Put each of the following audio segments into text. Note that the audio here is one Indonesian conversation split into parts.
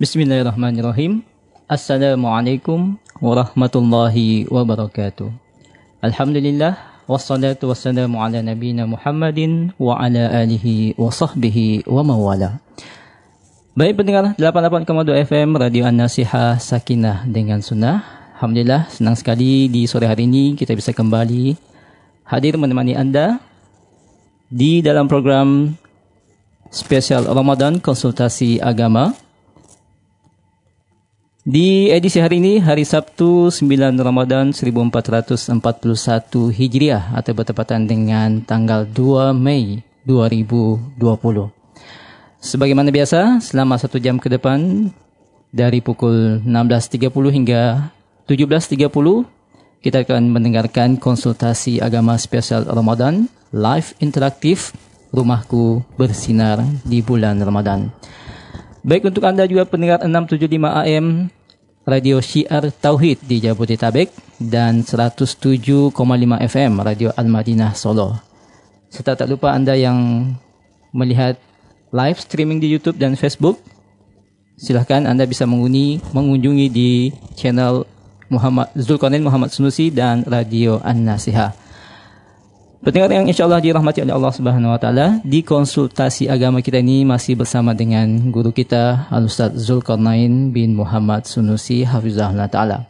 Bismillahirrahmanirrahim. Assalamualaikum warahmatullahi wabarakatuh. Alhamdulillah wassalatu wassalamu ala nabiyina Muhammadin wa ala alihi wa sahbihi wa mawala. Baik pendengar 88,2 FM Radio An-Nasihah Sakinah dengan Sunnah. Alhamdulillah senang sekali di sore hari ini kita bisa kembali hadir menemani Anda di dalam program spesial Ramadan konsultasi agama di edisi hari ini, hari Sabtu 9 Ramadan 1441 Hijriah atau bertepatan dengan tanggal 2 Mei 2020. Sebagaimana biasa, selama satu jam ke depan dari pukul 16.30 hingga 17.30 kita akan mendengarkan konsultasi agama spesial Ramadan live interaktif Rumahku Bersinar di bulan Ramadan. Baik untuk Anda juga pendengar 675 AM Radio Syiar Tauhid di Jabodetabek dan 107,5 FM Radio Al-Madinah Solo. Serta tak lupa Anda yang melihat live streaming di YouTube dan Facebook, silahkan Anda bisa mengunjungi, mengunjungi di channel Muhammad Zulkarnain Muhammad Sunusi dan Radio An-Nasihah. Pendengar yang insya Allah dirahmati oleh Allah Subhanahu Wa Taala di konsultasi agama kita ini masih bersama dengan guru kita Al Ustaz Zulkarnain bin Muhammad Sunusi Hafizahullah Taala.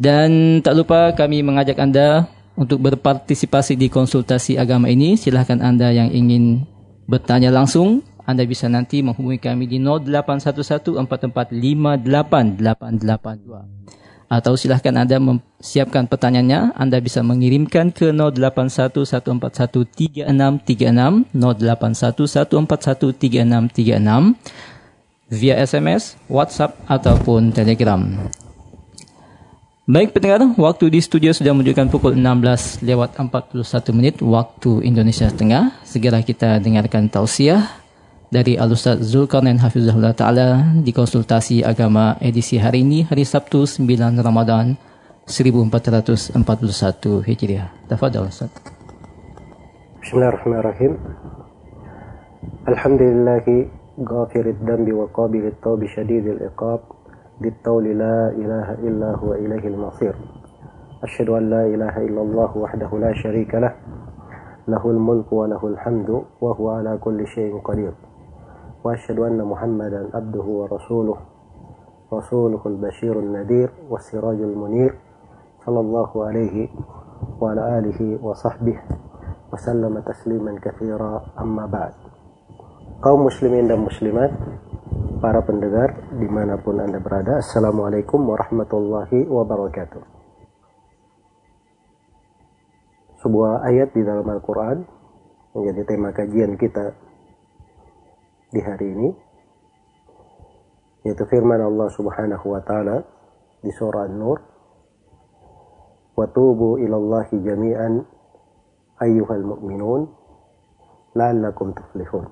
Dan tak lupa kami mengajak anda untuk berpartisipasi di konsultasi agama ini. Silahkan anda yang ingin bertanya langsung, anda bisa nanti menghubungi kami di 0811 4458882 atau silahkan Anda mempersiapkan pertanyaannya. Anda bisa mengirimkan ke 0811413636, 0811413636 via SMS, WhatsApp ataupun Telegram. Baik pendengar, waktu di studio sudah menunjukkan pukul 16 lewat 41 menit waktu Indonesia Tengah. Segera kita dengarkan tausiah dari Al-Ustaz Zulkarnain Hafizullah Ta'ala di konsultasi agama edisi hari ini, hari Sabtu 9 Ramadan 1441 Hijriah. Tafadhal Ustaz. Bismillahirrahmanirrahim. Alhamdulillah ghafirid dambi wa qabilit tawbi syadidil iqab bittauli la ilaha illa huwa ilaihil masir. Asyadu an la ilaha illallah wahdahu la syarika lah. Lahul mulku wa lahul hamdu wa huwa ala kulli syai'in qadir. وأشهد أن محمدا عبده ورسوله رسوله البشير النذير والسراج المنير صلى الله عليه وعلى آله وصحبه وسلم تسليما كثيرا أما بعد kaum muslimin dan muslimat para pendengar dimanapun anda berada Assalamualaikum warahmatullahi wabarakatuh sebuah ayat di dalam Al-Quran menjadi tema kajian kita di hari ini yaitu firman Allah Subhanahu wa taala di surah An-Nur wa tubu ilallahi jami'an ayyuhal mu'minun la'allakum tuflihun.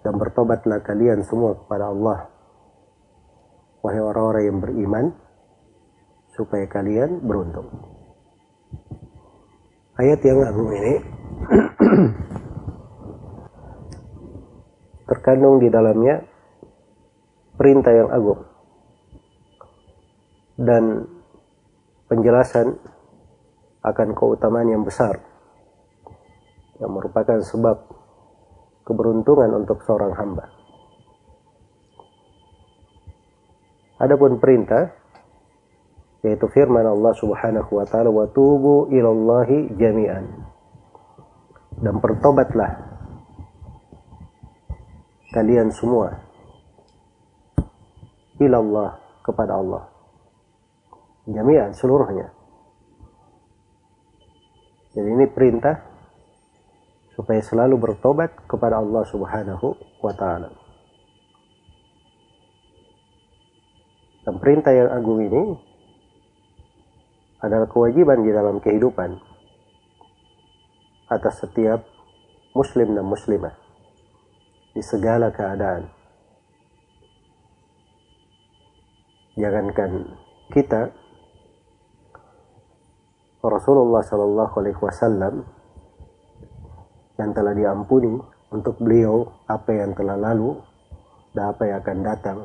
Dan bertobatlah kalian semua kepada Allah wahai orang-orang yang beriman supaya kalian beruntung. Ayat yang agung ini terkandung di dalamnya perintah yang agung dan penjelasan akan keutamaan yang besar yang merupakan sebab keberuntungan untuk seorang hamba. Adapun perintah yaitu firman Allah Subhanahu wa taala wa tubu ilallahi jami'an. Dan bertobatlah kalian semua ilallah kepada Allah. Jami'an seluruhnya. Jadi ini perintah supaya selalu bertobat kepada Allah Subhanahu wa taala. Dan perintah yang agung ini adalah kewajiban di dalam kehidupan atas setiap muslim dan muslimah di segala keadaan. Jangankan kita Rasulullah Shallallahu Alaihi Wasallam yang telah diampuni untuk beliau apa yang telah lalu dan apa yang akan datang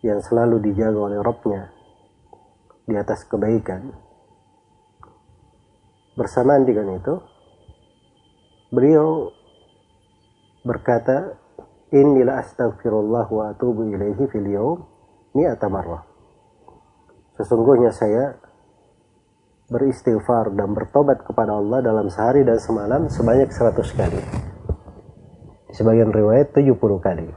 yang selalu dijaga oleh Robnya di atas kebaikan. Bersamaan dengan itu, beliau berkata, Inilah astagfirullah wa atubu ilaihi fil yawm. Sesungguhnya saya beristighfar dan bertobat kepada Allah dalam sehari dan semalam sebanyak 100 kali. Di sebagian riwayat 70 kali.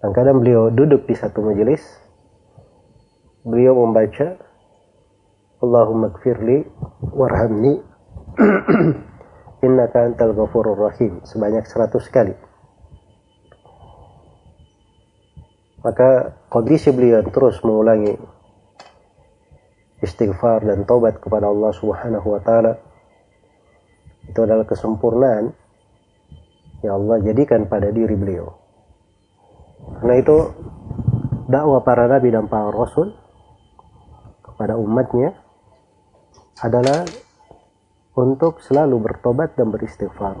Dan kadang beliau duduk di satu majelis, beliau membaca Allahumma kfirli warhamni innaka antal ghafurur rahim sebanyak 100 kali. Maka kondisi beliau terus mengulangi istighfar dan taubat kepada Allah Subhanahu wa taala itu adalah kesempurnaan yang Allah jadikan pada diri beliau. Karena itu dakwah para nabi dan para rasul kepada umatnya adalah untuk selalu bertobat dan beristighfar.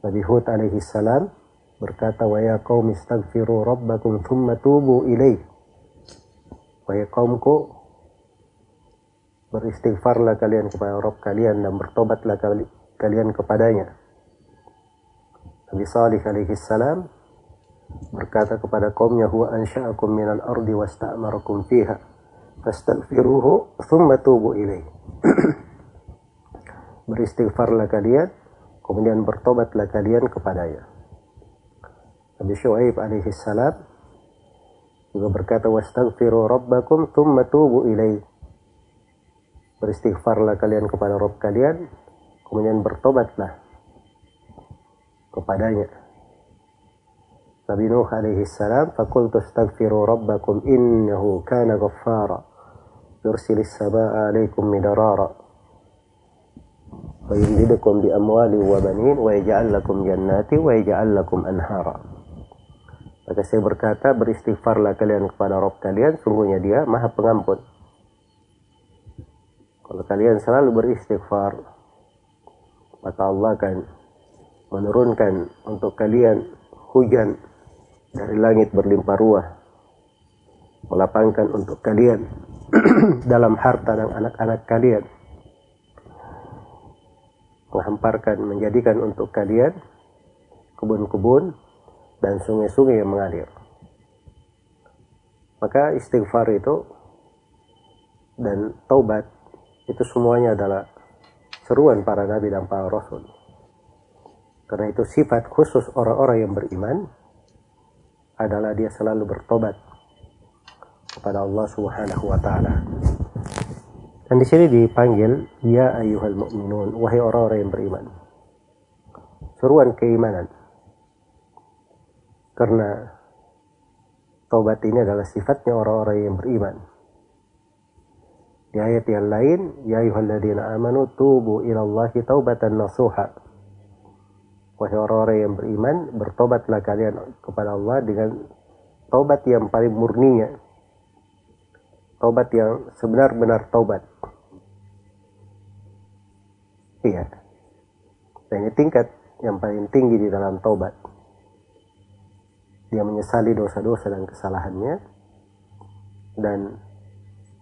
Nabi Hud alaihi salam berkata wa ya qaum istaghfiru rabbakum thumma tubu ilaih wahai kaumku beristighfarlah kalian kepada Rabb kalian dan bertobatlah kalian kepadanya. Nabi Salih alaihi salam berkata kepada kaumnya huwa ansha'akum minal ardi wasta'marakum fiha fastaghfiruhu thumma tubu ilaih beristighfarlah kalian kemudian bertobatlah kalian kepadanya Nabi Shu'aib alaihi salam juga berkata wastaghfiru rabbakum thumma tubu ilaih. Beristighfarlah kalian kepada Rabb kalian kemudian bertobatlah kepadanya. Nabi Nuh alaihi salam faqultu astaghfiru rabbakum innahu kana ghaffara yumdidukum bi amwali wa banin wa yaj'al lakum jannati wa yaj'al lakum anhara maka saya berkata, beristighfarlah kalian kepada Rob kalian, sungguhnya dia maha pengampun. Kalau kalian selalu beristighfar, maka Allah akan menurunkan untuk kalian hujan dari langit berlimpah ruah. Melapangkan untuk kalian dalam harta dan anak-anak kalian. Menghamparkan, menjadikan untuk kalian kebun-kebun dan sungai-sungai yang mengalir. Maka istighfar itu dan taubat itu semuanya adalah seruan para nabi dan para rasul. Karena itu sifat khusus orang-orang yang beriman adalah dia selalu bertobat kepada Allah Subhanahu wa taala. Dan di sini dipanggil ya ayyuhal mu'minun wahai orang-orang yang beriman. Seruan keimanan karena taubat ini adalah sifatnya orang-orang yang beriman. Di ayat yang lain, Ya ayuhalladzina amanu tubu ilallahi taubatan nasuha. Wahai orang-orang yang beriman, bertobatlah kalian kepada Allah dengan taubat yang paling murninya. Taubat yang sebenar-benar taubat. Iya. Dan ini tingkat yang paling tinggi di dalam taubat dia menyesali dosa-dosa dan kesalahannya dan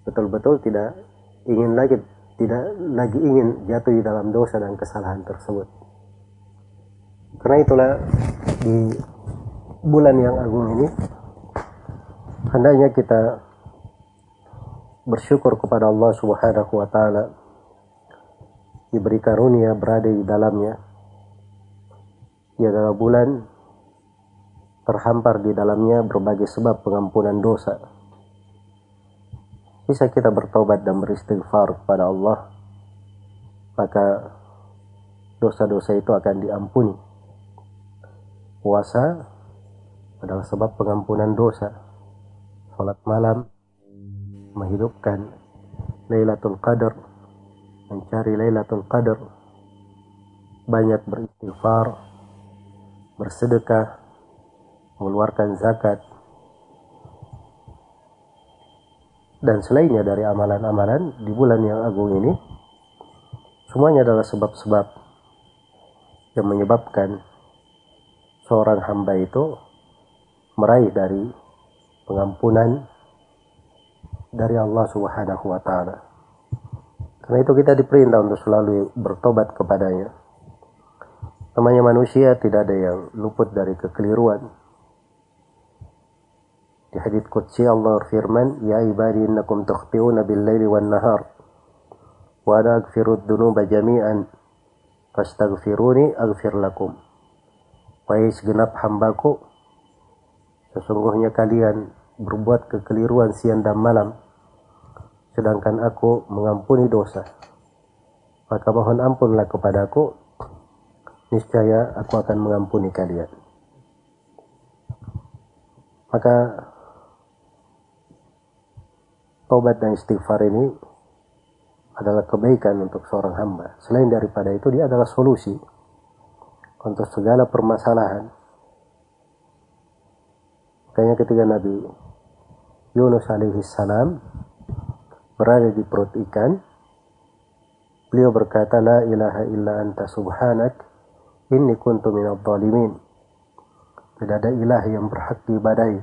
betul-betul tidak ingin lagi tidak lagi ingin jatuh di dalam dosa dan kesalahan tersebut. Karena itulah di bulan yang agung ini hendaknya kita bersyukur kepada Allah Subhanahu wa taala diberi karunia berada di dalamnya. Ia adalah bulan terhampar di dalamnya berbagai sebab pengampunan dosa. Bisa kita bertobat dan beristighfar kepada Allah, maka dosa-dosa itu akan diampuni. Puasa adalah sebab pengampunan dosa. Salat malam menghidupkan Lailatul Qadar, mencari Lailatul Qadar, banyak beristighfar, bersedekah, mengeluarkan zakat, dan selainnya dari amalan-amalan di bulan yang agung ini, semuanya adalah sebab-sebab yang menyebabkan seorang hamba itu meraih dari pengampunan dari Allah Subhanahu wa taala. Karena itu kita diperintah untuk selalu bertobat kepadanya. Namanya manusia tidak ada yang luput dari kekeliruan. Di hadits qudsi Allah firman, "Ya ibadi innakum tukhti'una bil-laili wan-nahar wa ana aghfiru dzunuba jami'an fastaghfiruni aghfir lakum." Wahai segenap hambaku, sesungguhnya kalian berbuat kekeliruan siang dan malam, sedangkan aku mengampuni dosa. Maka mohon ampunlah kepadaku, niscaya aku akan mengampuni kalian. Maka tobat dan istighfar ini adalah kebaikan untuk seorang hamba. Selain daripada itu, dia adalah solusi untuk segala permasalahan. Makanya ketika Nabi Yunus alaihi salam berada di perut ikan, beliau berkata, La ilaha illa anta subhanak, inni kuntu minal zalimin. Tidak ada ilah yang berhak diibadai.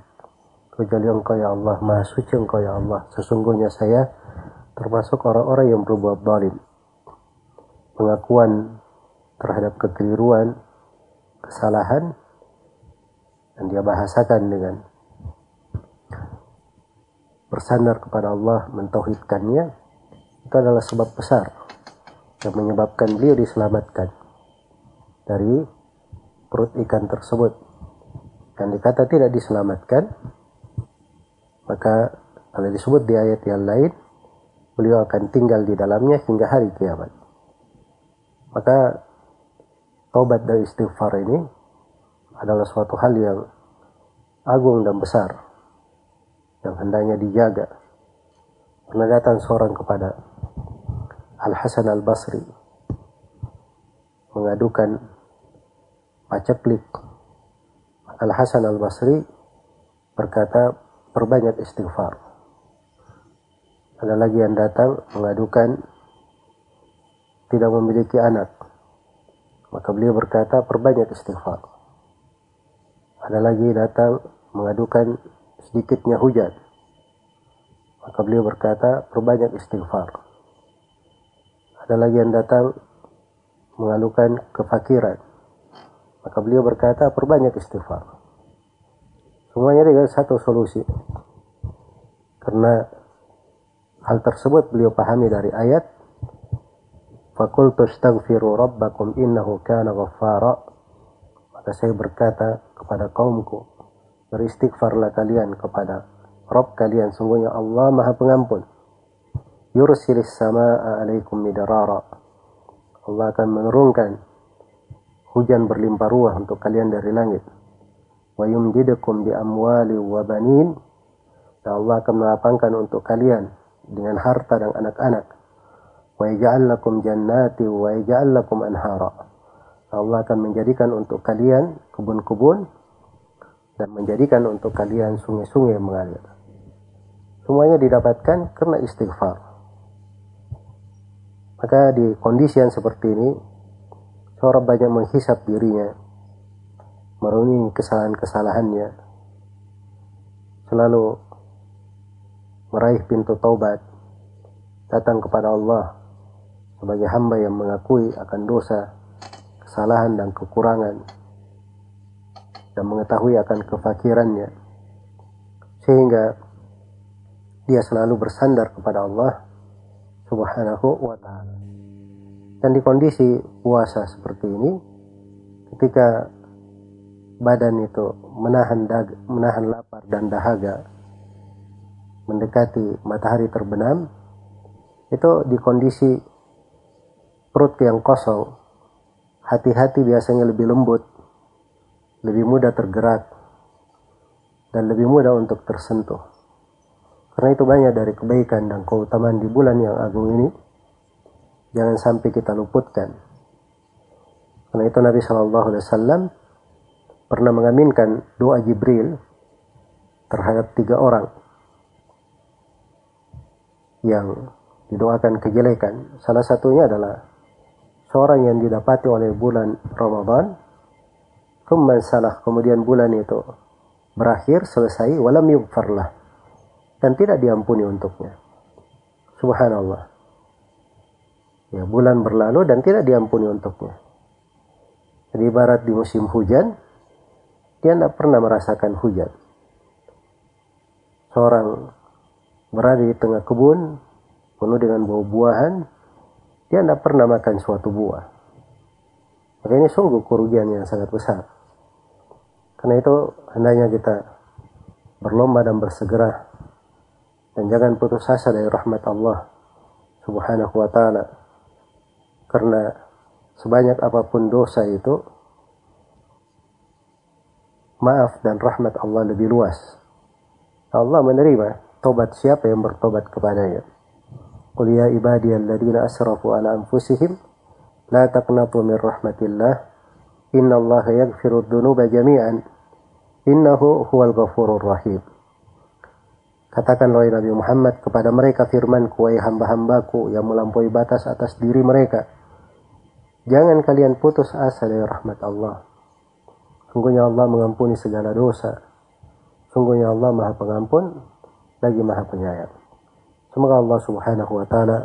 Kecuali engkau ya Allah, maha suci engkau ya Allah. Sesungguhnya saya termasuk orang-orang yang berbuat zalim. Pengakuan terhadap kekeliruan, kesalahan, dan dia bahasakan dengan bersandar kepada Allah, mentauhidkannya, itu adalah sebab besar yang menyebabkan beliau diselamatkan dari perut ikan tersebut. Dan dikata tidak diselamatkan, maka kalau disebut di ayat yang lain, beliau akan tinggal di dalamnya hingga hari kiamat. Maka taubat dan istighfar ini adalah suatu hal yang agung dan besar yang hendaknya dijaga. Pernah datang seorang kepada Al Hasan Al Basri mengadukan paceklik. Al Hasan Al Basri berkata perbanyak istighfar. Ada lagi yang datang mengadukan tidak memiliki anak. Maka beliau berkata perbanyak istighfar. Ada lagi datang mengadukan sedikitnya hujan. Maka beliau berkata, perbanyak istighfar. Ada lagi yang datang mengalukan kefakiran. Maka beliau berkata, perbanyak istighfar. Semuanya dengan satu solusi. Karena hal tersebut beliau pahami dari ayat Fakultu astaghfiru rabbakum innahu kana ghaffara. Maka saya berkata kepada kaumku, beristighfarlah kalian kepada Rob kalian. Sungguhnya Allah maha pengampun. Yursilis sama'a alaikum midarara Allah akan menurunkan hujan berlimpah ruah untuk kalian dari langit. Wa yumdidukum bi amwali wa banin. Dan Allah akan melapangkan untuk kalian dengan harta dan anak-anak. Wa yaj'al lakum jannati wa yaj'al lakum anhara. Allah akan menjadikan untuk kalian kebun-kebun dan menjadikan untuk kalian sungai-sungai mengalir. Semuanya didapatkan karena istighfar. Maka di kondisi yang seperti ini, seorang banyak menghisap dirinya, merenungi kesalahan-kesalahannya, selalu meraih pintu taubat, datang kepada Allah sebagai hamba yang mengakui akan dosa, kesalahan dan kekurangan, dan mengetahui akan kefakirannya sehingga dia selalu bersandar kepada Allah Subhanahu wa taala. Dan di kondisi puasa seperti ini ketika badan itu menahan dag menahan lapar dan dahaga mendekati matahari terbenam itu di kondisi perut yang kosong hati-hati biasanya lebih lembut lebih mudah tergerak dan lebih mudah untuk tersentuh. Karena itu banyak dari kebaikan dan keutamaan di bulan yang agung ini jangan sampai kita luputkan. Karena itu Nabi Shallallahu Alaihi Wasallam pernah mengaminkan doa Jibril terhadap tiga orang yang didoakan kejelekan. Salah satunya adalah seorang yang didapati oleh bulan Ramadan thumma salah kemudian bulan itu berakhir selesai walam yughfarlah dan tidak diampuni untuknya. Subhanallah. Ya bulan berlalu dan tidak diampuni untuknya. Jadi ibarat di musim hujan dia tidak pernah merasakan hujan. Seorang berada di tengah kebun penuh dengan buah-buahan dia tidak pernah makan suatu buah. Maka ini sungguh kerugian yang sangat besar. Karena itu hendaknya kita berlomba dan bersegera dan jangan putus asa dari rahmat Allah Subhanahu wa taala. Karena sebanyak apa pun dosa itu maaf dan rahmat Allah lebih luas. Allah menerima tobat siapa yang bertobat kepadanya. Qul ya ibadiyalladzina asrafu ala anfusihim la taqnatu min rahmatillah innallaha yaghfiru dzunuba jami'an Innahu huwal ghafurur rahim. Katakan oleh Nabi Muhammad kepada mereka firman kuai hamba-hambaku yang melampaui batas atas diri mereka. Jangan kalian putus asa dari rahmat Allah. Sungguhnya Allah mengampuni segala dosa. Sungguhnya Allah maha pengampun, lagi maha penyayang. Semoga Allah subhanahu wa ta'ala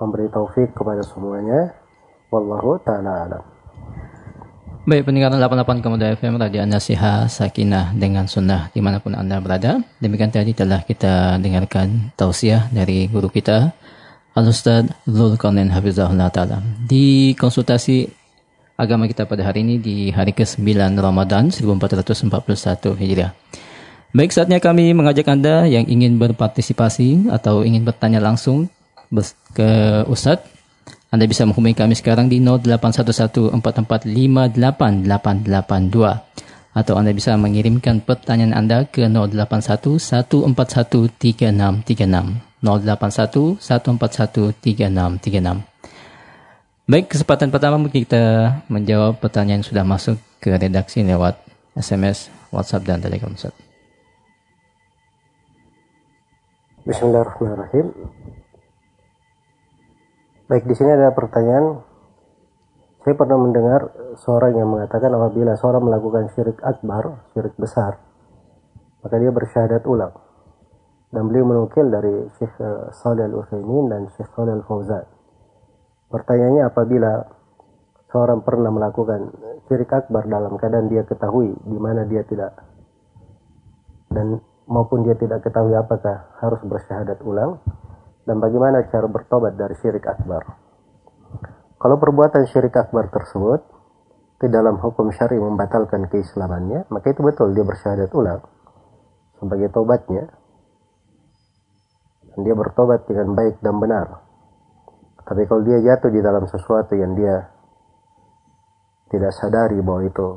memberi taufik kepada semuanya. Wallahu ta'ala alam. Baik, pendengar 88 Kemudian FM Radio Nasiha Sakinah dengan Sunnah di mana pun Anda berada. Demikian tadi telah kita dengarkan tausiah dari guru kita Al-Ustaz Zulkarnain Hafizahullah Ta'ala. Di konsultasi agama kita pada hari ini di hari ke-9 Ramadan 1441 Hijriah. Baik, saatnya kami mengajak Anda yang ingin berpartisipasi atau ingin bertanya langsung ke Ustadz. Anda bisa menghubungi kami sekarang di 081144588882 atau Anda bisa mengirimkan pertanyaan Anda ke 0811413636 0811413636 Baik, kesempatan pertama mungkin kita menjawab pertanyaan yang sudah masuk ke redaksi lewat SMS, WhatsApp, dan Telegram. Bismillahirrahmanirrahim. Baik, di sini ada pertanyaan. Saya pernah mendengar seorang yang mengatakan apabila seorang melakukan syirik akbar, syirik besar, maka dia bersyahadat ulang. Dan beliau menukil dari Syekh eh, Salih Al-Utsaimin dan Syekh Salih Al-Fauzan. Pertanyaannya apabila seorang pernah melakukan syirik akbar dalam keadaan dia ketahui di mana dia tidak dan maupun dia tidak ketahui apakah harus bersyahadat ulang dan bagaimana cara bertobat dari syirik akbar. Kalau perbuatan syirik akbar tersebut di dalam hukum syari membatalkan keislamannya, maka itu betul dia bersyahadat ulang sebagai tobatnya. Dan dia bertobat dengan baik dan benar. Tapi kalau dia jatuh di dalam sesuatu yang dia tidak sadari bahwa itu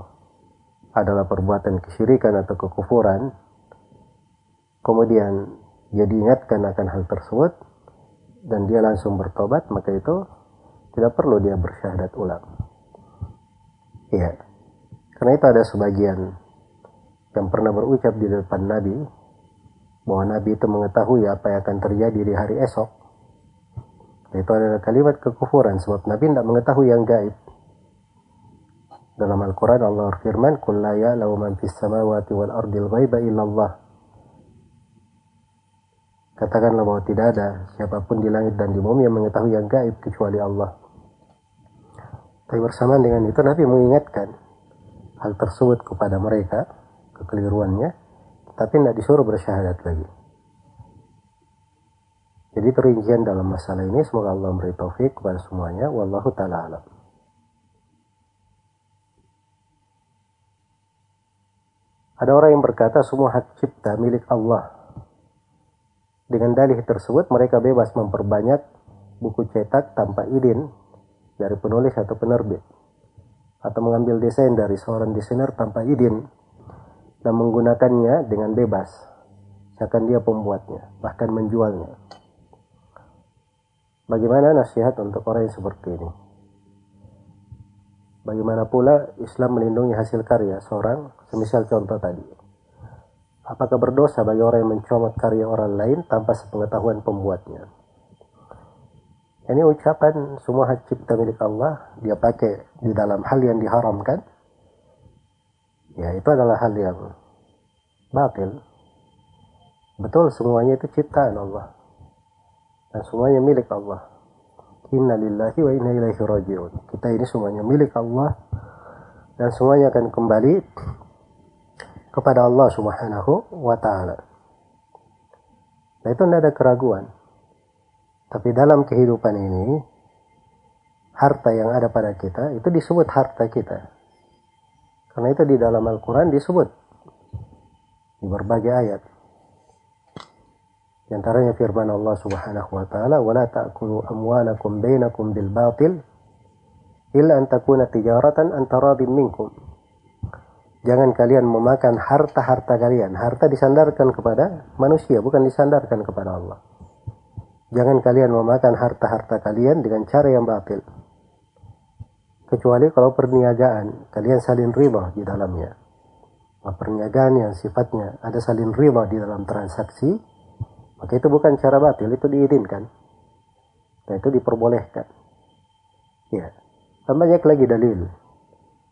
adalah perbuatan kesyirikan atau kekufuran, kemudian dia diingatkan akan hal tersebut dan dia langsung bertobat maka itu tidak perlu dia bersyahadat ulang. Iya. Karena itu ada sebagian yang pernah berucap di depan Nabi bahwa Nabi itu mengetahui apa yang akan terjadi di hari esok. Itu adalah kalimat kekufuran sebab Nabi tidak mengetahui yang gaib. Dalam Al-Quran Allah firman Qul la ya'lamu man fis samawati wal ardil ghaiba illallah Katakanlah bahwa tidak ada siapa pun di langit dan di bumi yang mengetahui yang gaib kecuali Allah. Tapi bersamaan dengan itu Nabi mengingatkan hal tersebut kepada mereka, kekeliruannya, tapi tidak disuruh bersyahadat lagi. Jadi perincian dalam masalah ini semoga Allah memberi taufik kepada semuanya. Wallahu ta'ala alam. Ada orang yang berkata semua hak cipta milik Allah dengan dalih tersebut mereka bebas memperbanyak buku cetak tanpa izin dari penulis atau penerbit. Atau mengambil desain dari seorang desainer tanpa izin dan menggunakannya dengan bebas. Seakan dia pembuatnya bahkan menjualnya. Bagaimana nasihat untuk orang yang seperti ini? Bagaimana pula Islam melindungi hasil karya seorang? Semisal contoh tadi Apakah berdosa bagi orang yang mencomot karya orang lain tanpa sepengetahuan pembuatnya? Ini ucapan semua hak cipta milik Allah dia pakai di dalam hal yang diharamkan. Ya itu adalah hal yang batil. Betul semuanya itu ciptaan Allah. Dan semuanya milik Allah. Inna lillahi wa inna ilaihi raji'un. Kita ini semuanya milik Allah dan semuanya akan kembali kepada Allah Subhanahu wa taala. Nah, itu tidak ada keraguan. Tapi dalam kehidupan ini, harta yang ada pada kita itu disebut harta kita. Karena itu di dalam Al-Quran disebut di berbagai ayat. Di antaranya firman Allah Subhanahu wa taala, "Wa la ta'kulu amwalakum bainakum bil batil illa an takuna tijaratan an taradin minkum." Jangan kalian memakan harta-harta kalian. Harta disandarkan kepada manusia, bukan disandarkan kepada Allah. Jangan kalian memakan harta-harta kalian dengan cara yang batil. Kecuali kalau perniagaan, kalian saling riba di dalamnya. Nah, perniagaan yang sifatnya ada saling riba di dalam transaksi, maka itu bukan cara batil, itu diizinkan. Nah, itu diperbolehkan. Ya. Dan banyak lagi dalil.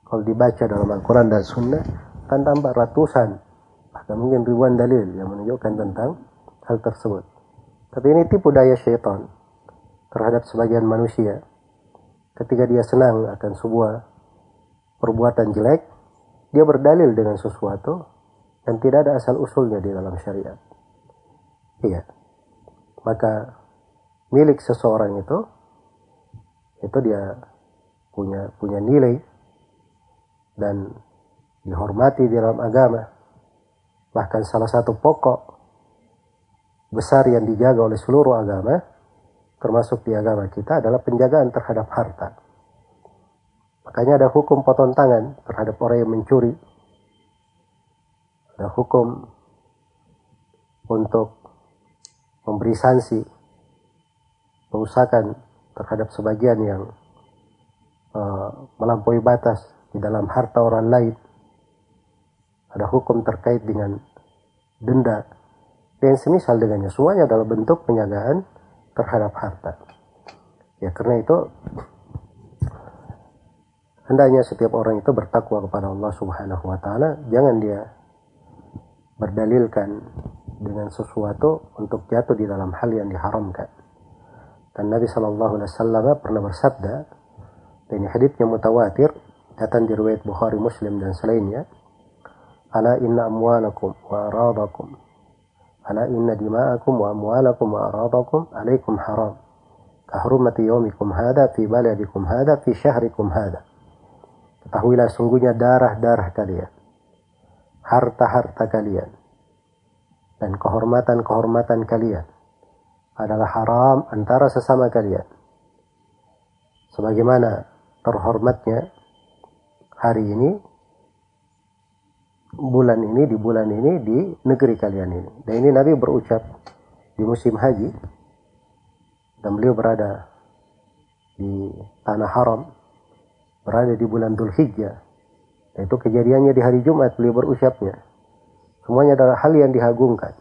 Kalau dibaca dalam Al-Quran dan Sunnah, kan tambah ratusan, bahkan mungkin ribuan dalil yang menunjukkan tentang hal tersebut. Tapi ini tipu daya syaitan terhadap sebagian manusia. Ketika dia senang akan sebuah perbuatan jelek, dia berdalil dengan sesuatu yang tidak ada asal usulnya di dalam syariat. Iya. Maka milik seseorang itu itu dia punya punya nilai dan dihormati di dalam agama. Bahkan salah satu pokok besar yang dijaga oleh seluruh agama, termasuk di agama kita adalah penjagaan terhadap harta. Makanya ada hukum potong tangan terhadap orang yang mencuri. Ada hukum untuk memberi sanksi, pengusakan terhadap sebagian yang uh, melampaui batas di dalam harta orang lain. Ada hukum terkait dengan denda dan semisal dengannya. Semuanya adalah bentuk penjagaan terhadap harta. Ya karena itu hendaknya setiap orang itu bertakwa kepada Allah Subhanahu wa taala. Jangan dia berdalilkan dengan sesuatu untuk jatuh di dalam hal yang diharamkan. Dan Nabi Shallallahu Alaihi Wasallam pernah bersabda dan ini mutawatir datang di riwayat Bukhari Muslim dan selainnya. Ala inna amwalakum wa aradakum. Ala inna dima'akum wa amwalakum wa aradakum alaikum haram. Kahrumati yawmikum hada fi baladikum hada fi syahrikum hada ketahuilah sungguhnya darah-darah kalian. Harta-harta kalian. Dan kehormatan-kehormatan kalian adalah haram antara sesama kalian. Sebagaimana terhormatnya hari ini bulan ini di bulan ini di negeri kalian ini. Dan ini Nabi berucap di musim haji dan beliau berada di tanah haram berada di bulan Dhul Hijjah. Itu kejadiannya di hari Jumat beliau berucapnya. Semuanya adalah hal yang dihagungkan.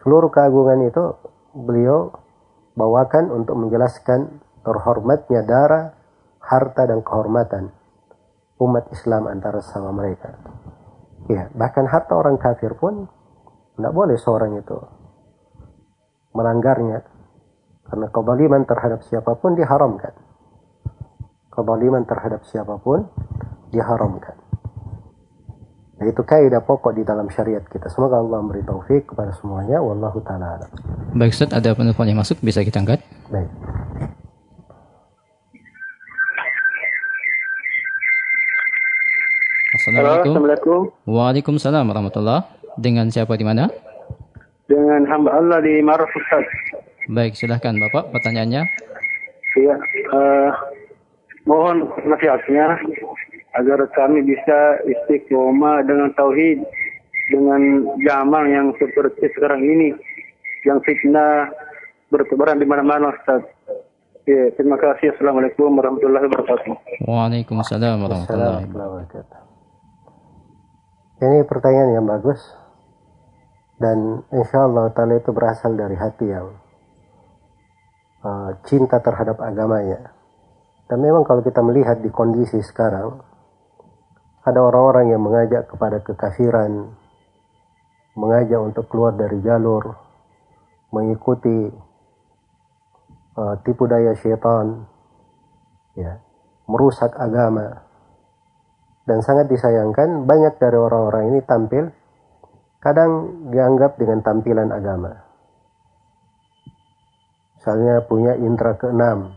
Seluruh keagungan itu beliau bawakan untuk menjelaskan terhormatnya darah, harta dan kehormatan umat Islam antara sama mereka. Ya, bahkan harta orang kafir pun tidak boleh seorang itu melanggarnya. Karena kezaliman terhadap siapa pun diharamkan. Kezaliman terhadap siapa pun diharamkan. Nah, itu kaidah pokok di dalam syariat kita. Semoga Allah memberi taufik kepada semuanya. Wallahu ta'ala Baik Ustaz, ada penelpon yang masuk. Bisa kita angkat? Baik. Assalamualaikum. Halo, Assalamualaikum. Waalaikumsalam warahmatullah. Dengan siapa di mana? Dengan hamba Allah di Maros Ustaz. Baik, silahkan Bapak pertanyaannya. Iya, uh, mohon nasihatnya agar kami bisa istiqomah dengan tauhid dengan zaman yang seperti sekarang ini yang fitnah bertebaran di mana-mana Ustaz. Ya, terima kasih. Assalamualaikum warahmatullahi wabarakatuh. Waalaikumsalam warahmatullahi wabarakatuh. Ini pertanyaan yang bagus dan insya Allah taala itu berasal dari hati yang uh, cinta terhadap agamanya. Dan memang kalau kita melihat di kondisi sekarang, ada orang-orang yang mengajak kepada kekafiran, mengajak untuk keluar dari jalur, mengikuti uh, tipu daya syaitan, ya, merusak agama. Dan sangat disayangkan banyak dari orang-orang ini tampil kadang dianggap dengan tampilan agama. Misalnya punya indera keenam,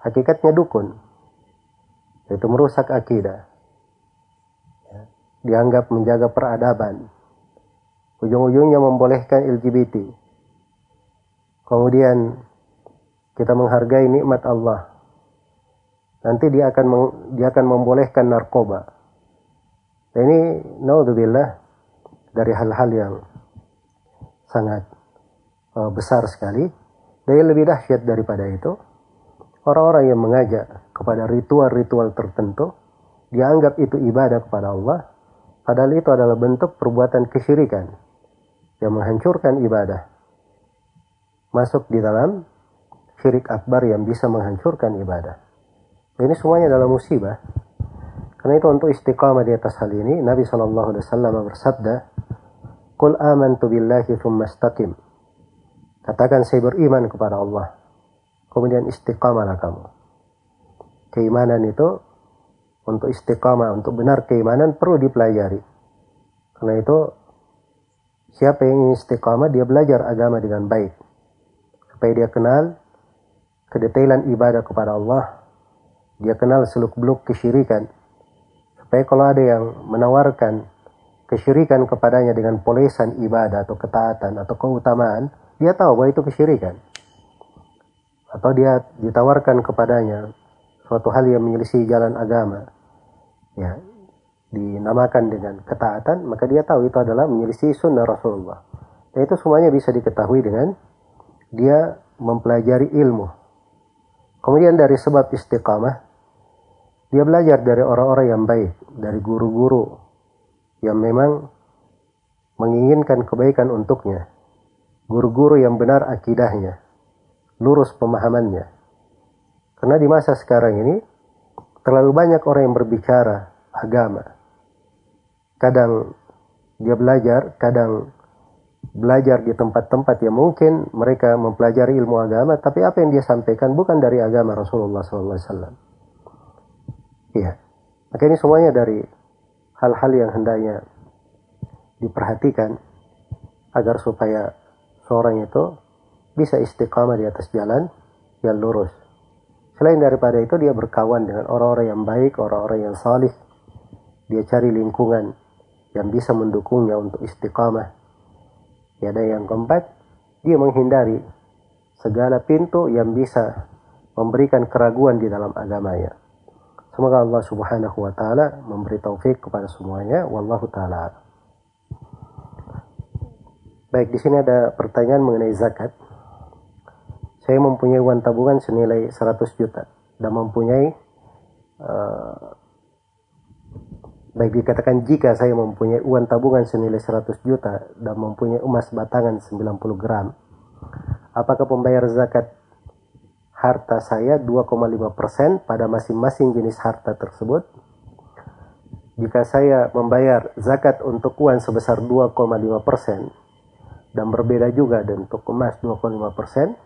hakikatnya dukun, itu merusak akidah. Ya, dianggap menjaga peradaban, ujung-ujungnya membolehkan LGBT. Kemudian kita menghargai nikmat Allah. Nanti dia akan dia akan membolehkan narkoba. Ini naudzubillah dari hal-hal yang sangat uh, besar sekali. Dan lebih dahsyat daripada itu, orang-orang yang mengajak kepada ritual-ritual tertentu, dianggap itu ibadah kepada Allah, padahal itu adalah bentuk perbuatan kesyirikan yang menghancurkan ibadah masuk di dalam syirik akbar yang bisa menghancurkan ibadah. Ini semuanya adalah musibah. Karena itu untuk istiqamah di atas hal ini, Nabi Shallallahu Alaihi Wasallam bersabda, "Qul amantu billahi thumma istaqim." Katakan saya beriman kepada Allah. Kemudian istiqamahlah kamu. Keimanan itu untuk istiqamah, untuk benar keimanan perlu dipelajari. Karena itu Siapa yang ingin istiqamah, dia belajar agama dengan baik. Supaya dia kenal kedetailan ibadah kepada Allah. Dia kenal seluk-beluk kesyirikan. Supaya kalau ada yang menawarkan kesyirikan kepadanya dengan polesan ibadah atau ketaatan atau keutamaan, dia tahu bahwa itu kesyirikan. Atau dia ditawarkan kepadanya suatu hal yang menyelisih jalan agama. Ya, dinamakan dengan ketaatan, maka dia tahu itu adalah menyelisih sunnah Rasulullah. Dan itu semuanya bisa diketahui dengan dia mempelajari ilmu. Kemudian dari sebab istiqamah, dia belajar dari orang-orang yang baik, dari guru-guru yang memang menginginkan kebaikan untuknya. Guru-guru yang benar akidahnya, lurus pemahamannya. Karena di masa sekarang ini, terlalu banyak orang yang berbicara agama, kadang dia belajar, kadang belajar di tempat-tempat yang mungkin mereka mempelajari ilmu agama, tapi apa yang dia sampaikan bukan dari agama Rasulullah SAW. Iya, maka ini semuanya dari hal-hal yang hendaknya diperhatikan agar supaya seorang itu bisa istiqamah di atas jalan yang lurus. Selain daripada itu dia berkawan dengan orang-orang yang baik, orang-orang yang salih. Dia cari lingkungan yang bisa mendukungnya untuk istiqamah. Ya, dan yang keempat, dia menghindari segala pintu yang bisa memberikan keraguan di dalam agamanya. Semoga Allah Subhanahu wa taala memberi taufik kepada semuanya. Wallahu taala. Baik, di sini ada pertanyaan mengenai zakat. Saya mempunyai uang tabungan senilai 100 juta dan mempunyai uh, Baik dikatakan jika saya mempunyai uang tabungan senilai 100 juta dan mempunyai emas batangan 90 gram, apakah pembayar zakat harta saya 2,5% pada masing-masing jenis harta tersebut? Jika saya membayar zakat untuk uang sebesar 2,5% dan berbeda juga dan untuk emas 2,5%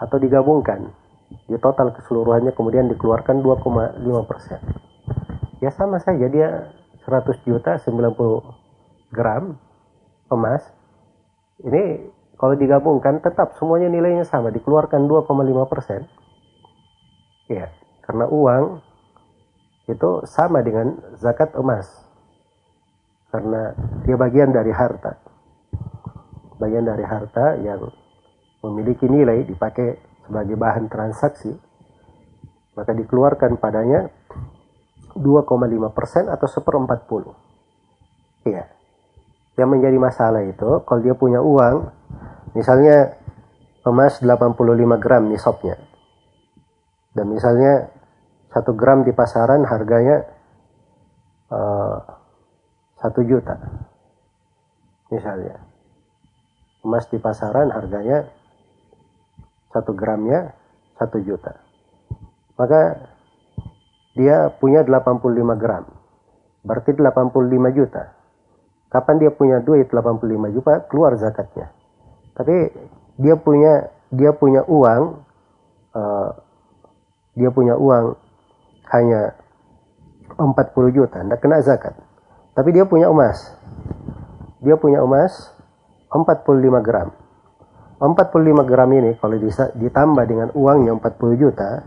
atau digabungkan di total keseluruhannya kemudian dikeluarkan 2,5% ya sama saja dia 100 juta 90 gram emas ini kalau digabungkan tetap semuanya nilainya sama dikeluarkan 2,5 persen ya karena uang itu sama dengan zakat emas karena dia bagian dari harta bagian dari harta yang memiliki nilai dipakai sebagai bahan transaksi maka dikeluarkan padanya 2,5 persen atau seperempat puluh. Iya. Yang menjadi masalah itu kalau dia punya uang, misalnya emas 85 gram nisabnya. Dan misalnya satu gram di pasaran harganya eh, satu uh, juta. Misalnya. Emas di pasaran harganya satu gramnya satu juta. Maka dia punya 85 gram. Berarti 85 juta. Kapan dia punya duit 85 juta, keluar zakatnya. Tapi dia punya dia punya uang uh, dia punya uang hanya 40 juta, tidak kena zakat. Tapi dia punya emas. Dia punya emas 45 gram. 45 gram ini kalau ditambah dengan uangnya 40 juta,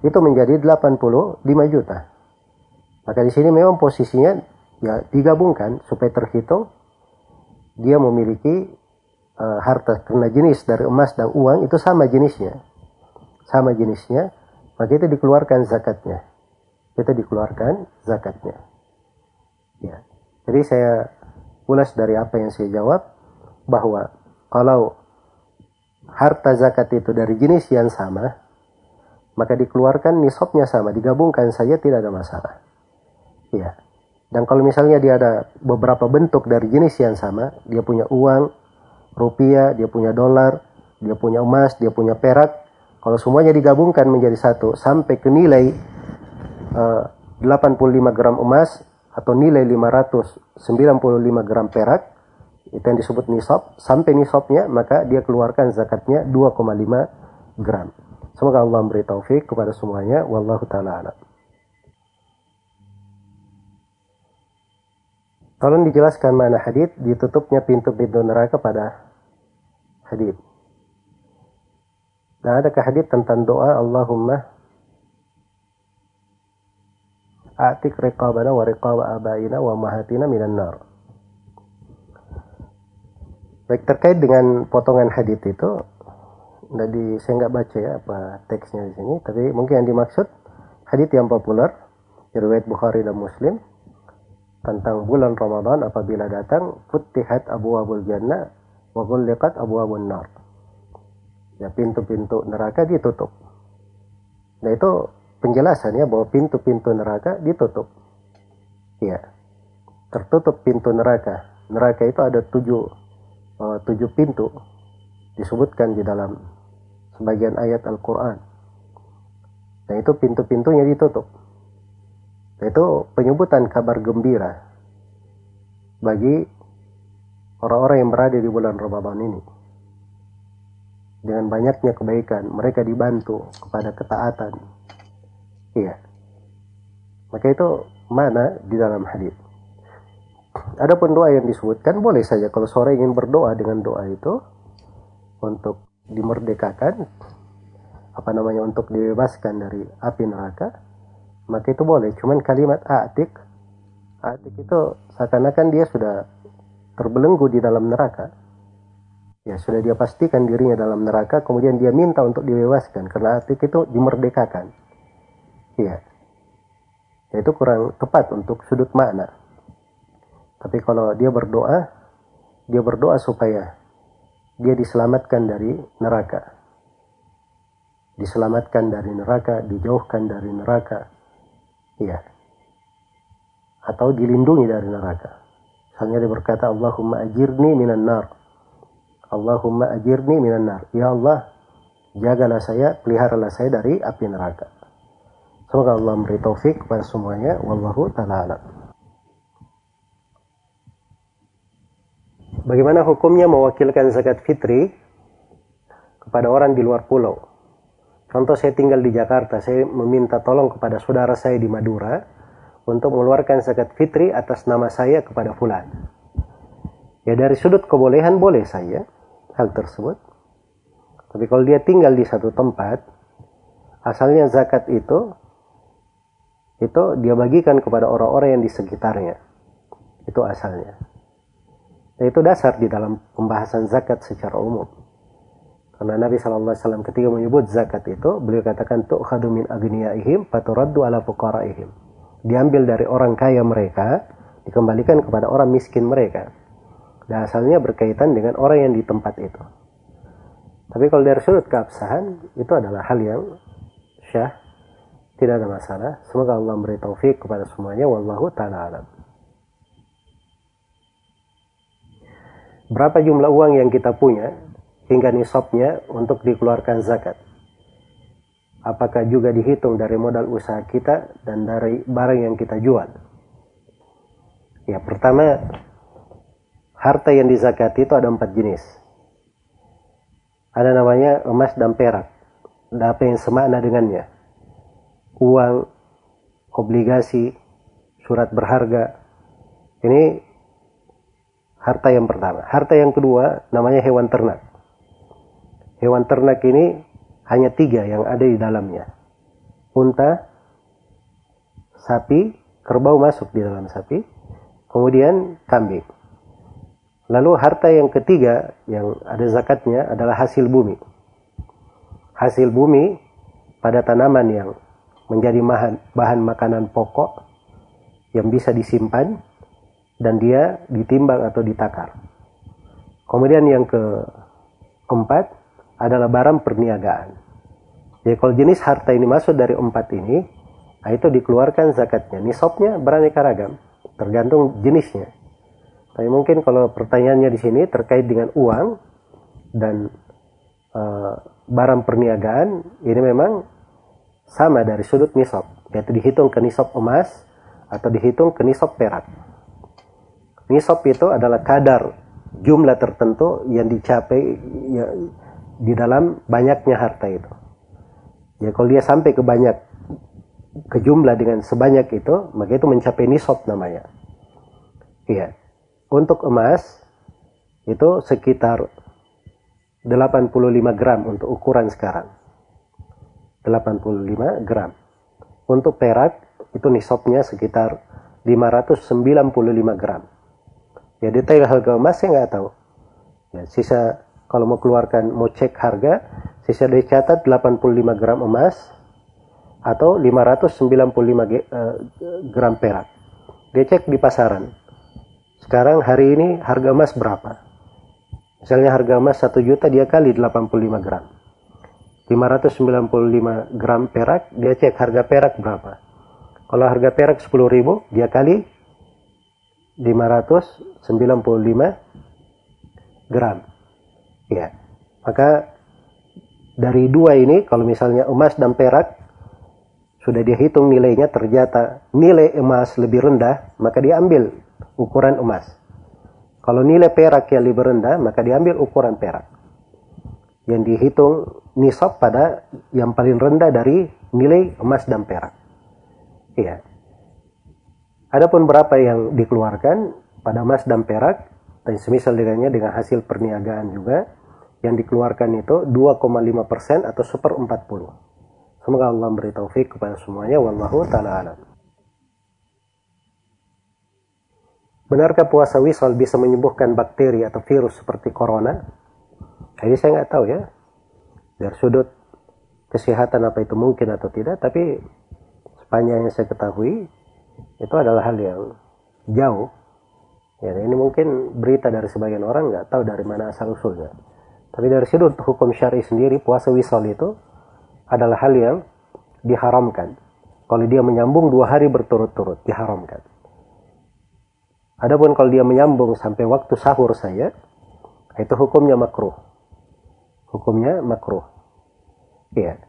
itu menjadi 85 juta. Maka di sini memang posisinya ya digabungkan supaya terhitung dia memiliki uh, harta karena jenis dari emas dan uang itu sama jenisnya. Sama jenisnya, maka itu dikeluarkan zakatnya. Itu dikeluarkan zakatnya. Ya. Jadi saya ulas dari apa yang saya jawab bahwa kalau harta zakat itu dari jenis yang sama, maka dikeluarkan nisabnya sama, digabungkan saja tidak ada masalah. Ya. Dan kalau misalnya dia ada beberapa bentuk dari jenis yang sama, dia punya uang, rupiah, dia punya dolar, dia punya emas, dia punya perak, kalau semuanya digabungkan menjadi satu sampai ke nilai eh, uh, 85 gram emas atau nilai 595 gram perak, itu yang disebut nisab sampai nisabnya maka dia keluarkan zakatnya 2,5 gram. Semoga Allah memberi taufik kepada semuanya. Wallahu taala alam Tolong dijelaskan mana hadith ditutupnya pintu-pintu neraka pada hadith. Dan adakah hadith tentang doa Allahumma atik riqabana wa riqaba abaina wa mahatina minan nar. Baik terkait dengan potongan hadis itu, di saya nggak baca ya apa teksnya di sini, tapi mungkin yang dimaksud hadis yang populer riwayat Bukhari dan Muslim tentang bulan Ramadan apabila datang futihat abu abul jannah wa ghulliqat abu abun nar. Ya pintu-pintu neraka ditutup. Nah itu penjelasannya bahwa pintu-pintu neraka ditutup. Ya, tertutup pintu neraka. Neraka itu ada tujuh uh, tujuh pintu disebutkan di dalam sebagian ayat Al-Quran. Dan itu pintu-pintunya ditutup. Itu penyebutan kabar gembira bagi orang-orang yang berada di bulan Ramadan ini. Dengan banyaknya kebaikan, mereka dibantu kepada ketaatan. Iya. Maka itu mana di dalam hadis. Adapun doa yang disebutkan boleh saja kalau sore ingin berdoa dengan doa itu untuk dimerdekakan apa namanya untuk dibebaskan dari api neraka maka itu boleh cuman kalimat atik atik itu seakan-akan dia sudah terbelenggu di dalam neraka ya sudah dia pastikan dirinya dalam neraka kemudian dia minta untuk dibebaskan karena atik itu dimerdekakan iya ya, itu kurang tepat untuk sudut makna tapi kalau dia berdoa, dia berdoa supaya dia diselamatkan dari neraka. Diselamatkan dari neraka, dijauhkan dari neraka. Iya. Atau dilindungi dari neraka. Misalnya dia berkata, Allahumma ajirni minan nar. Allahumma ajirni minan nar. Ya Allah, jagalah saya, peliharalah saya dari api neraka. Semoga Allah memberi taufik kepada semuanya. Wallahu ta'ala Bagaimana hukumnya mewakilkan zakat fitri kepada orang di luar pulau? Contoh saya tinggal di Jakarta, saya meminta tolong kepada saudara saya di Madura untuk mengeluarkan zakat fitri atas nama saya kepada fulan. Ya dari sudut kebolehan boleh saya hal tersebut. Tapi kalau dia tinggal di satu tempat, asalnya zakat itu itu dia bagikan kepada orang-orang yang di sekitarnya. Itu asalnya. Dan itu dasar di dalam pembahasan zakat secara umum. Karena Nabi SAW ketika menyebut zakat itu, beliau katakan tu'khadu min agniyaihim paturaddu ala fuqaraihim. Diambil dari orang kaya mereka, dikembalikan kepada orang miskin mereka. Dan asalnya berkaitan dengan orang yang di tempat itu. Tapi kalau dari sudut keabsahan, itu adalah hal yang syah, tidak ada masalah. Semoga Allah memberi taufik kepada semuanya. Wallahu ta'ala alam. berapa jumlah uang yang kita punya hingga nisabnya untuk dikeluarkan zakat. Apakah juga dihitung dari modal usaha kita dan dari barang yang kita jual? Ya, pertama, harta yang dizakati itu ada empat jenis. Ada namanya emas dan perak. Ada apa yang semakna dengannya. Uang, obligasi, surat berharga. Ini harta yang pertama. Harta yang kedua namanya hewan ternak. Hewan ternak ini hanya tiga yang ada di dalamnya. Unta, sapi, kerbau masuk di dalam sapi, kemudian kambing. Lalu harta yang ketiga yang ada zakatnya adalah hasil bumi. Hasil bumi pada tanaman yang menjadi bahan, makanan pokok yang bisa disimpan dan dia ditimbang atau ditakar. Kemudian yang keempat adalah barang perniagaan. Jadi kalau jenis harta ini masuk dari empat ini, nah itu dikeluarkan zakatnya. Nisabnya beraneka ragam, tergantung jenisnya. Tapi mungkin kalau pertanyaannya di sini terkait dengan uang dan uh, barang perniagaan, ini memang sama dari sudut nisab, yaitu dihitung ke nisab emas atau dihitung ke nisab perak. Nisab itu adalah kadar jumlah tertentu yang dicapai ya, di dalam banyaknya harta itu. Ya kalau dia sampai ke banyak ke jumlah dengan sebanyak itu, maka itu mencapai nisab namanya. Iya. Untuk emas itu sekitar 85 gram untuk ukuran sekarang. 85 gram. Untuk perak itu nisabnya sekitar 595 gram. Ya detail harga emas saya nggak tahu. Ya, sisa kalau mau keluarkan mau cek harga sisa dicatat 85 gram emas atau 595 eh, gram perak. Dia cek di pasaran. Sekarang hari ini harga emas berapa? Misalnya harga emas 1 juta dia kali 85 gram. 595 gram perak dia cek harga perak berapa. Kalau harga perak 10 ribu dia kali 595 gram Ya. Maka dari dua ini kalau misalnya emas dan perak sudah dihitung nilainya ternyata nilai emas lebih rendah, maka diambil ukuran emas. Kalau nilai perak yang lebih rendah, maka diambil ukuran perak. Yang dihitung nisab pada yang paling rendah dari nilai emas dan perak. Iya. Adapun berapa yang dikeluarkan pada emas dan perak, dan semisal dengannya dengan hasil perniagaan juga yang dikeluarkan itu 2,5 persen atau seper 40 semoga Allah beri taufik kepada semuanya wallahu ta'ala alam. Benarkah puasa wisal bisa menyembuhkan bakteri atau virus seperti corona? Ini saya nggak tahu ya. Dari sudut kesehatan apa itu mungkin atau tidak tapi sepanjang yang saya ketahui itu adalah hal yang jauh Ya, ini mungkin berita dari sebagian orang nggak tahu dari mana asal usulnya. Tapi dari sudut hukum syari sendiri, puasa wisol itu adalah hal yang diharamkan. Kalau dia menyambung dua hari berturut-turut, diharamkan. Adapun kalau dia menyambung sampai waktu sahur saya, itu hukumnya makruh. Hukumnya makruh. Iya.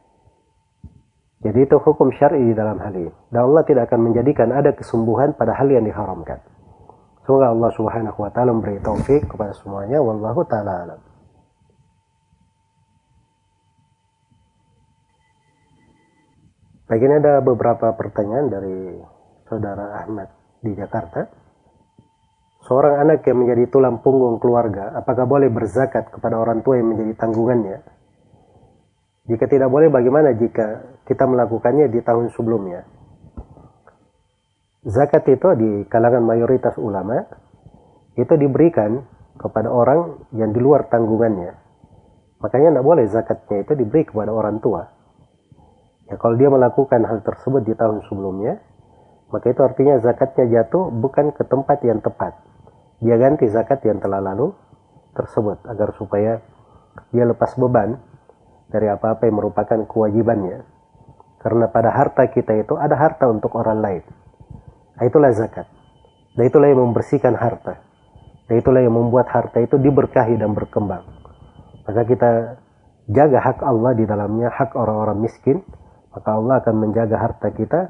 Jadi itu hukum syar'i di dalam hal ini. Dan Allah tidak akan menjadikan ada kesembuhan pada hal yang diharamkan. Semoga Allah Subhanahu wa taala memberi taufik kepada semuanya wallahu taala alam. Baik ini ada beberapa pertanyaan dari saudara Ahmad di Jakarta. Seorang anak yang menjadi tulang punggung keluarga, apakah boleh berzakat kepada orang tua yang menjadi tanggungannya? Jika tidak boleh, bagaimana jika kita melakukannya di tahun sebelumnya? Zakat itu di kalangan mayoritas ulama itu diberikan kepada orang yang di luar tanggungannya. Makanya tidak boleh zakatnya itu diberi kepada orang tua. Ya kalau dia melakukan hal tersebut di tahun sebelumnya, maka itu artinya zakatnya jatuh bukan ke tempat yang tepat. Dia ganti zakat yang telah lalu tersebut agar supaya dia lepas beban dari apa-apa yang merupakan kewajibannya. Karena pada harta kita itu ada harta untuk orang lain. Nah, itulah zakat. Dan itulah yang membersihkan harta. Dan itulah yang membuat harta itu diberkahi dan berkembang. Maka kita jaga hak Allah di dalamnya, hak orang-orang miskin, maka Allah akan menjaga harta kita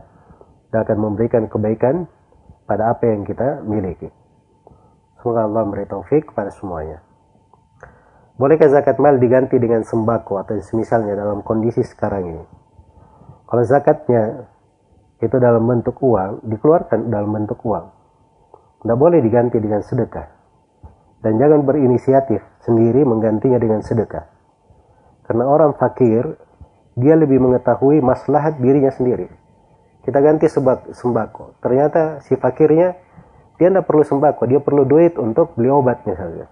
dan akan memberikan kebaikan pada apa yang kita miliki. Semoga Allah memberi taufik kepada semuanya. Bolehkah zakat mal diganti dengan sembako atau semisalnya dalam kondisi sekarang ini? Kalau zakatnya itu dalam bentuk uang, dikeluarkan dalam bentuk uang. Tidak boleh diganti dengan sedekah. Dan jangan berinisiatif sendiri menggantinya dengan sedekah. Karena orang fakir, dia lebih mengetahui maslahat dirinya sendiri. Kita ganti sebab sembako. Ternyata si fakirnya, dia tidak perlu sembako, dia perlu duit untuk beli obat misalnya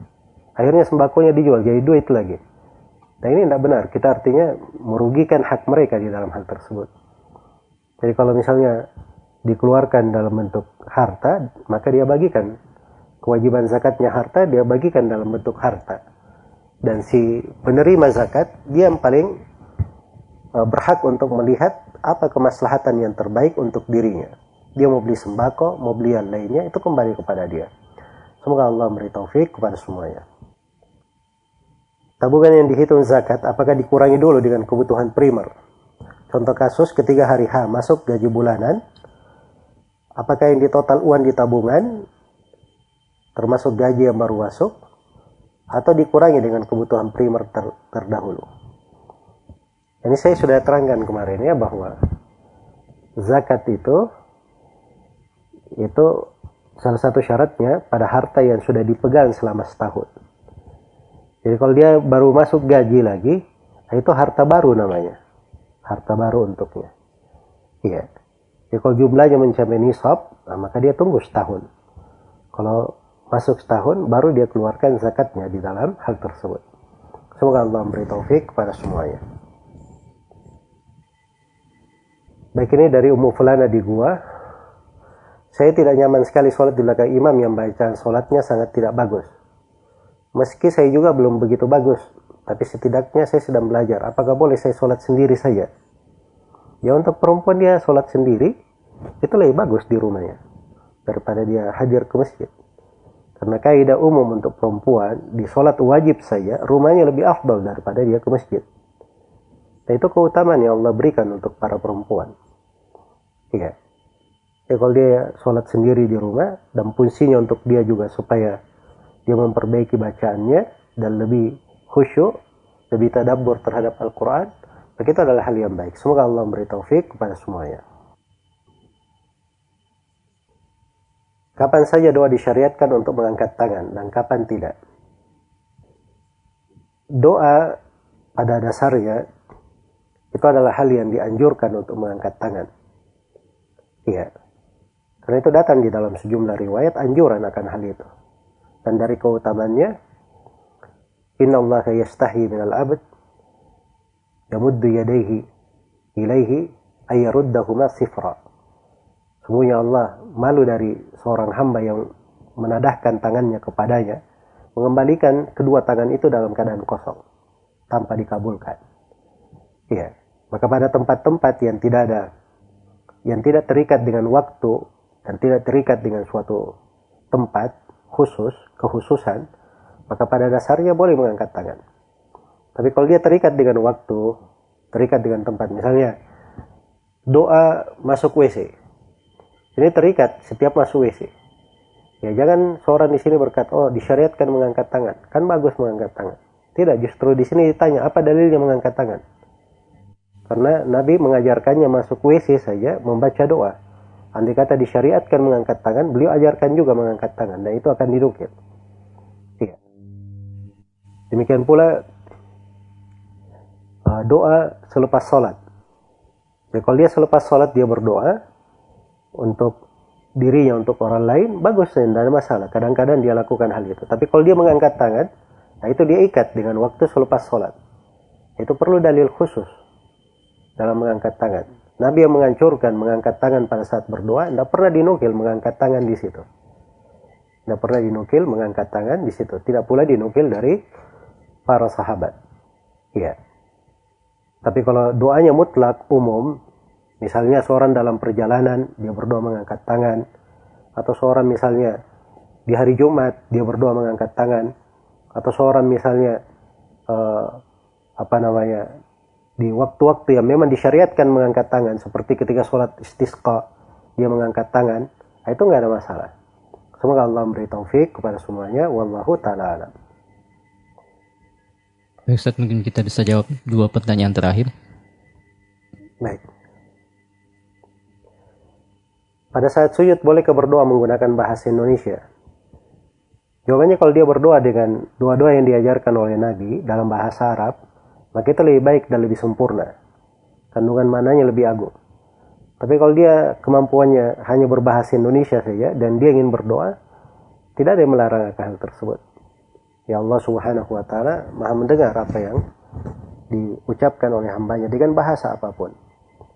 Akhirnya sembakonya dijual jadi duit lagi. Nah ini tidak benar. Kita artinya merugikan hak mereka di dalam hal tersebut. Jadi kalau misalnya dikeluarkan dalam bentuk harta, maka dia bagikan. Kewajiban zakatnya harta, dia bagikan dalam bentuk harta. Dan si penerima zakat, dia yang paling e, berhak untuk melihat apa kemaslahatan yang terbaik untuk dirinya. Dia mau beli sembako, mau beli yang lainnya, itu kembali kepada dia. Semoga Allah memberi taufik kepada semuanya. Tabungan yang dihitung zakat apakah dikurangi dulu dengan kebutuhan primer? Contoh kasus ketika hari H masuk gaji bulanan, apakah yang di total uang di tabungan termasuk gaji yang baru masuk atau dikurangi dengan kebutuhan primer ter terdahulu? Ini saya sudah terangkan kemarin ya bahwa zakat itu itu salah satu syaratnya pada harta yang sudah dipegang selama setahun. Jadi kalau dia baru masuk gaji lagi, itu harta baru namanya. Harta baru untuknya. Iya. Jadi kalau jumlahnya mencapai nisab, nah maka dia tunggu setahun. Kalau masuk setahun, baru dia keluarkan zakatnya di dalam hal tersebut. Semoga Allah memberi taufik kepada semuanya. Baik ini dari Ummu Fulana di gua. Saya tidak nyaman sekali sholat di belakang imam yang bacaan sholatnya sangat tidak bagus. Meski saya juga belum begitu bagus, tapi setidaknya saya sedang belajar. Apakah boleh saya sholat sendiri saja? Ya untuk perempuan dia sholat sendiri, itu lebih bagus di rumahnya. Daripada dia hadir ke masjid. Karena kaidah umum untuk perempuan, di sholat wajib saja, rumahnya lebih afdal daripada dia ke masjid. Dan itu keutamaan yang Allah berikan untuk para perempuan. Iya. Ya kalau dia sholat sendiri di rumah, dan fungsinya untuk dia juga supaya dia memperbaiki bacaannya dan lebih khusyuk, lebih tadabbur terhadap Al-Quran, maka itu adalah hal yang baik. Semoga Allah memberi taufik kepada semuanya. Kapan saja doa disyariatkan untuk mengangkat tangan dan kapan tidak? Doa pada dasarnya itu adalah hal yang dianjurkan untuk mengangkat tangan. Iya. Karena itu datang di dalam sejumlah riwayat anjuran akan hal itu dan dari keutamannya Inna Allah yastahi minal abd yamuddu yadaihi ilaihi ayaruddahuma sifra Semuanya Allah malu dari seorang hamba yang menadahkan tangannya kepadanya mengembalikan kedua tangan itu dalam keadaan kosong tanpa dikabulkan. Iya. Maka pada tempat-tempat yang tidak ada yang tidak terikat dengan waktu dan tidak terikat dengan suatu tempat khusus, kekhususan, maka pada dasarnya boleh mengangkat tangan. Tapi kalau dia terikat dengan waktu, terikat dengan tempat, misalnya doa masuk WC. Ini terikat setiap masuk WC. Ya jangan seorang di sini berkata, oh disyariatkan mengangkat tangan. Kan bagus mengangkat tangan. Tidak, justru di sini ditanya, apa dalilnya mengangkat tangan? Karena Nabi mengajarkannya masuk WC saja membaca doa. Andai kata disyariatkan mengangkat tangan, beliau ajarkan juga mengangkat tangan dan itu akan dinukil. Demikian pula uh, doa selepas sholat. Jadi kalau dia selepas sholat dia berdoa untuk dirinya untuk orang lain bagus tidak ada masalah. Kadang-kadang dia lakukan hal itu. Tapi kalau dia mengangkat tangan, nah itu dia ikat dengan waktu selepas sholat. Itu perlu dalil khusus dalam mengangkat tangan. Nabi yang menghancurkan mengangkat tangan pada saat berdoa, tidak pernah dinukil mengangkat tangan di situ. Tidak pernah dinukil mengangkat tangan di situ. Tidak pula dinukil dari para sahabat. Ya. Tapi kalau doanya mutlak umum, misalnya seorang dalam perjalanan dia berdoa mengangkat tangan, atau seorang misalnya di hari Jumat dia berdoa mengangkat tangan, atau seorang misalnya uh, apa namanya di waktu-waktu yang memang disyariatkan mengangkat tangan seperti ketika sholat istisqa dia mengangkat tangan itu nggak ada masalah semoga Allah memberi taufik kepada semuanya wallahu taala alam Baik Ustaz, mungkin kita bisa jawab dua pertanyaan terakhir. Baik. Pada saat sujud bolehkah berdoa menggunakan bahasa Indonesia? Jawabannya kalau dia berdoa dengan doa-doa yang diajarkan oleh Nabi dalam bahasa Arab, maka itu lebih baik dan lebih sempurna. Kandungan mananya lebih agung. Tapi kalau dia kemampuannya hanya berbahasa Indonesia saja dan dia ingin berdoa, tidak ada yang melarang akan hal tersebut. Ya Allah Subhanahu wa taala Maha mendengar apa yang diucapkan oleh hambanya dengan bahasa apa pun.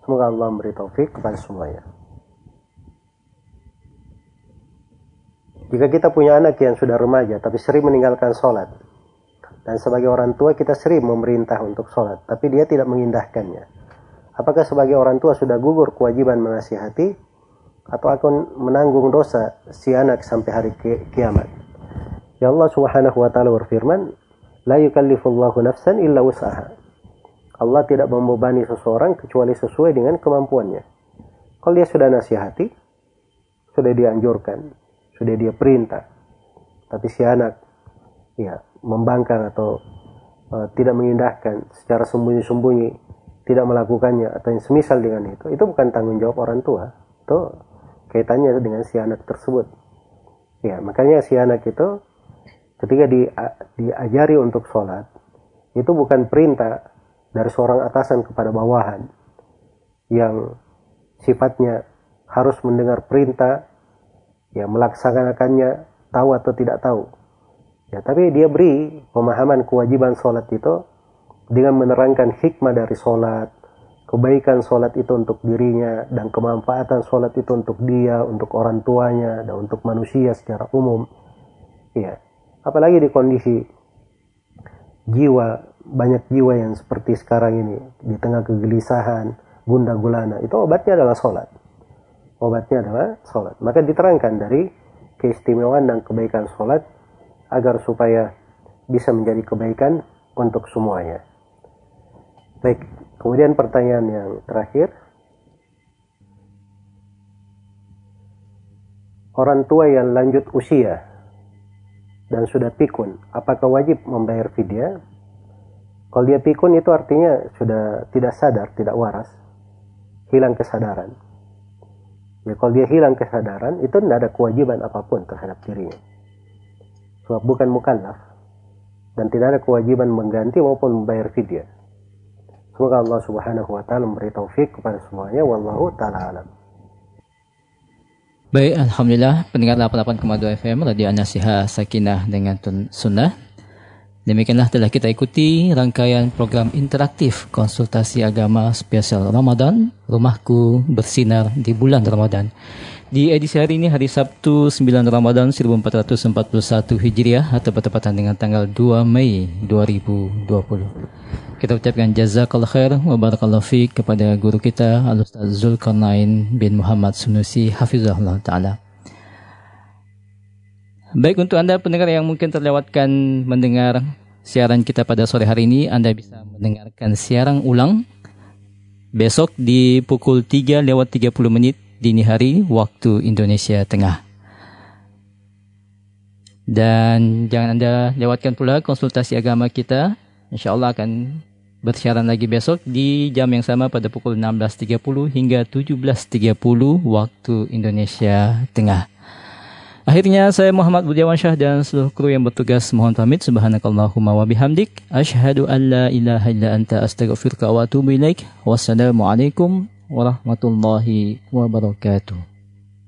Semoga Allah memberi taufik kepada semuanya. Jika kita punya anak yang sudah remaja tapi sering meninggalkan sholat, dan sebagai orang tua kita sering memerintah untuk sholat, tapi dia tidak mengindahkannya. Apakah sebagai orang tua sudah gugur kewajiban menasihati, atau akan menanggung dosa si anak sampai hari kiamat? Ya Allah Subhanahu wa taala berfirman, "La yukallifullahu nafsan illa wus'aha." Allah tidak membebani seseorang kecuali sesuai dengan kemampuannya. Kalau dia sudah nasihati, sudah dianjurkan, sudah dia perintah. Tapi si anak ya membangkang atau uh, tidak mengindahkan secara sembunyi-sembunyi, tidak melakukannya atau yang semisal dengan itu, itu bukan tanggung jawab orang tua. Itu kaitannya dengan si anak tersebut. Ya, makanya si anak itu ketika di, diajari untuk sholat itu bukan perintah dari seorang atasan kepada bawahan yang sifatnya harus mendengar perintah ya melaksanakannya tahu atau tidak tahu. Ya tapi dia beri pemahaman kewajiban sholat itu dengan menerangkan hikmah dari sholat kebaikan sholat itu untuk dirinya dan kemanfaatan sholat itu untuk dia untuk orang tuanya dan untuk manusia secara umum. Ya apalagi di kondisi jiwa banyak jiwa yang seperti sekarang ini di tengah kegelisahan gunda gulana itu obatnya adalah sholat. Obatnya adalah sholat. Maka diterangkan dari keistimewaan dan kebaikan sholat agar supaya bisa menjadi kebaikan untuk semuanya. Baik kemudian pertanyaan yang terakhir. Orang tua yang lanjut usia dan sudah pikun, apakah wajib membayar fidyah? Kalau dia pikun itu artinya sudah tidak sadar, tidak waras, hilang kesadaran. Ya, kalau dia hilang kesadaran, itu tidak ada kewajiban apa pun terhadap dirinya. Sebab bukan mukallaf dan tidak ada kewajiban mengganti maupun membayar fidyah. Semoga Allah Subhanahu wa taala memberi taufik kepada semuanya wallahu taala alam. Baik, Alhamdulillah pendengar 88,2 FM Radio Anasiha Sakinah dengan Sunnah. Demikianlah telah kita ikuti rangkaian program interaktif konsultasi agama spesial Ramadan, Rumahku Bersinar di bulan Ramadan. Di edisi hari ini hari Sabtu 9 Ramadan 1441 Hijriah atau bertepatan dengan tanggal 2 Mei 2020. Kita ucapkan jazakallah khair wa barakallahu fiik kepada guru kita Al-Ustaz Zulkarnain bin Muhammad Sunusi hafizahullah taala. Baik untuk Anda pendengar yang mungkin terlewatkan mendengar siaran kita pada sore hari ini, Anda bisa mendengarkan siaran ulang besok di pukul 3 lewat 30 menit dini hari waktu Indonesia Tengah. Dan jangan Anda lewatkan pula konsultasi agama kita. Insya Allah akan bersiaran lagi besok di jam yang sama pada pukul 16.30 hingga 17.30 waktu Indonesia Tengah. Akhirnya saya Muhammad Budiawan Syah dan seluruh kru yang bertugas mohon pamit subhanakallahumma wa bihamdik asyhadu an la ilaha illa anta astaghfiruka wa atubu ilaik wassalamualaikum warahmatullahi wabarakatuh.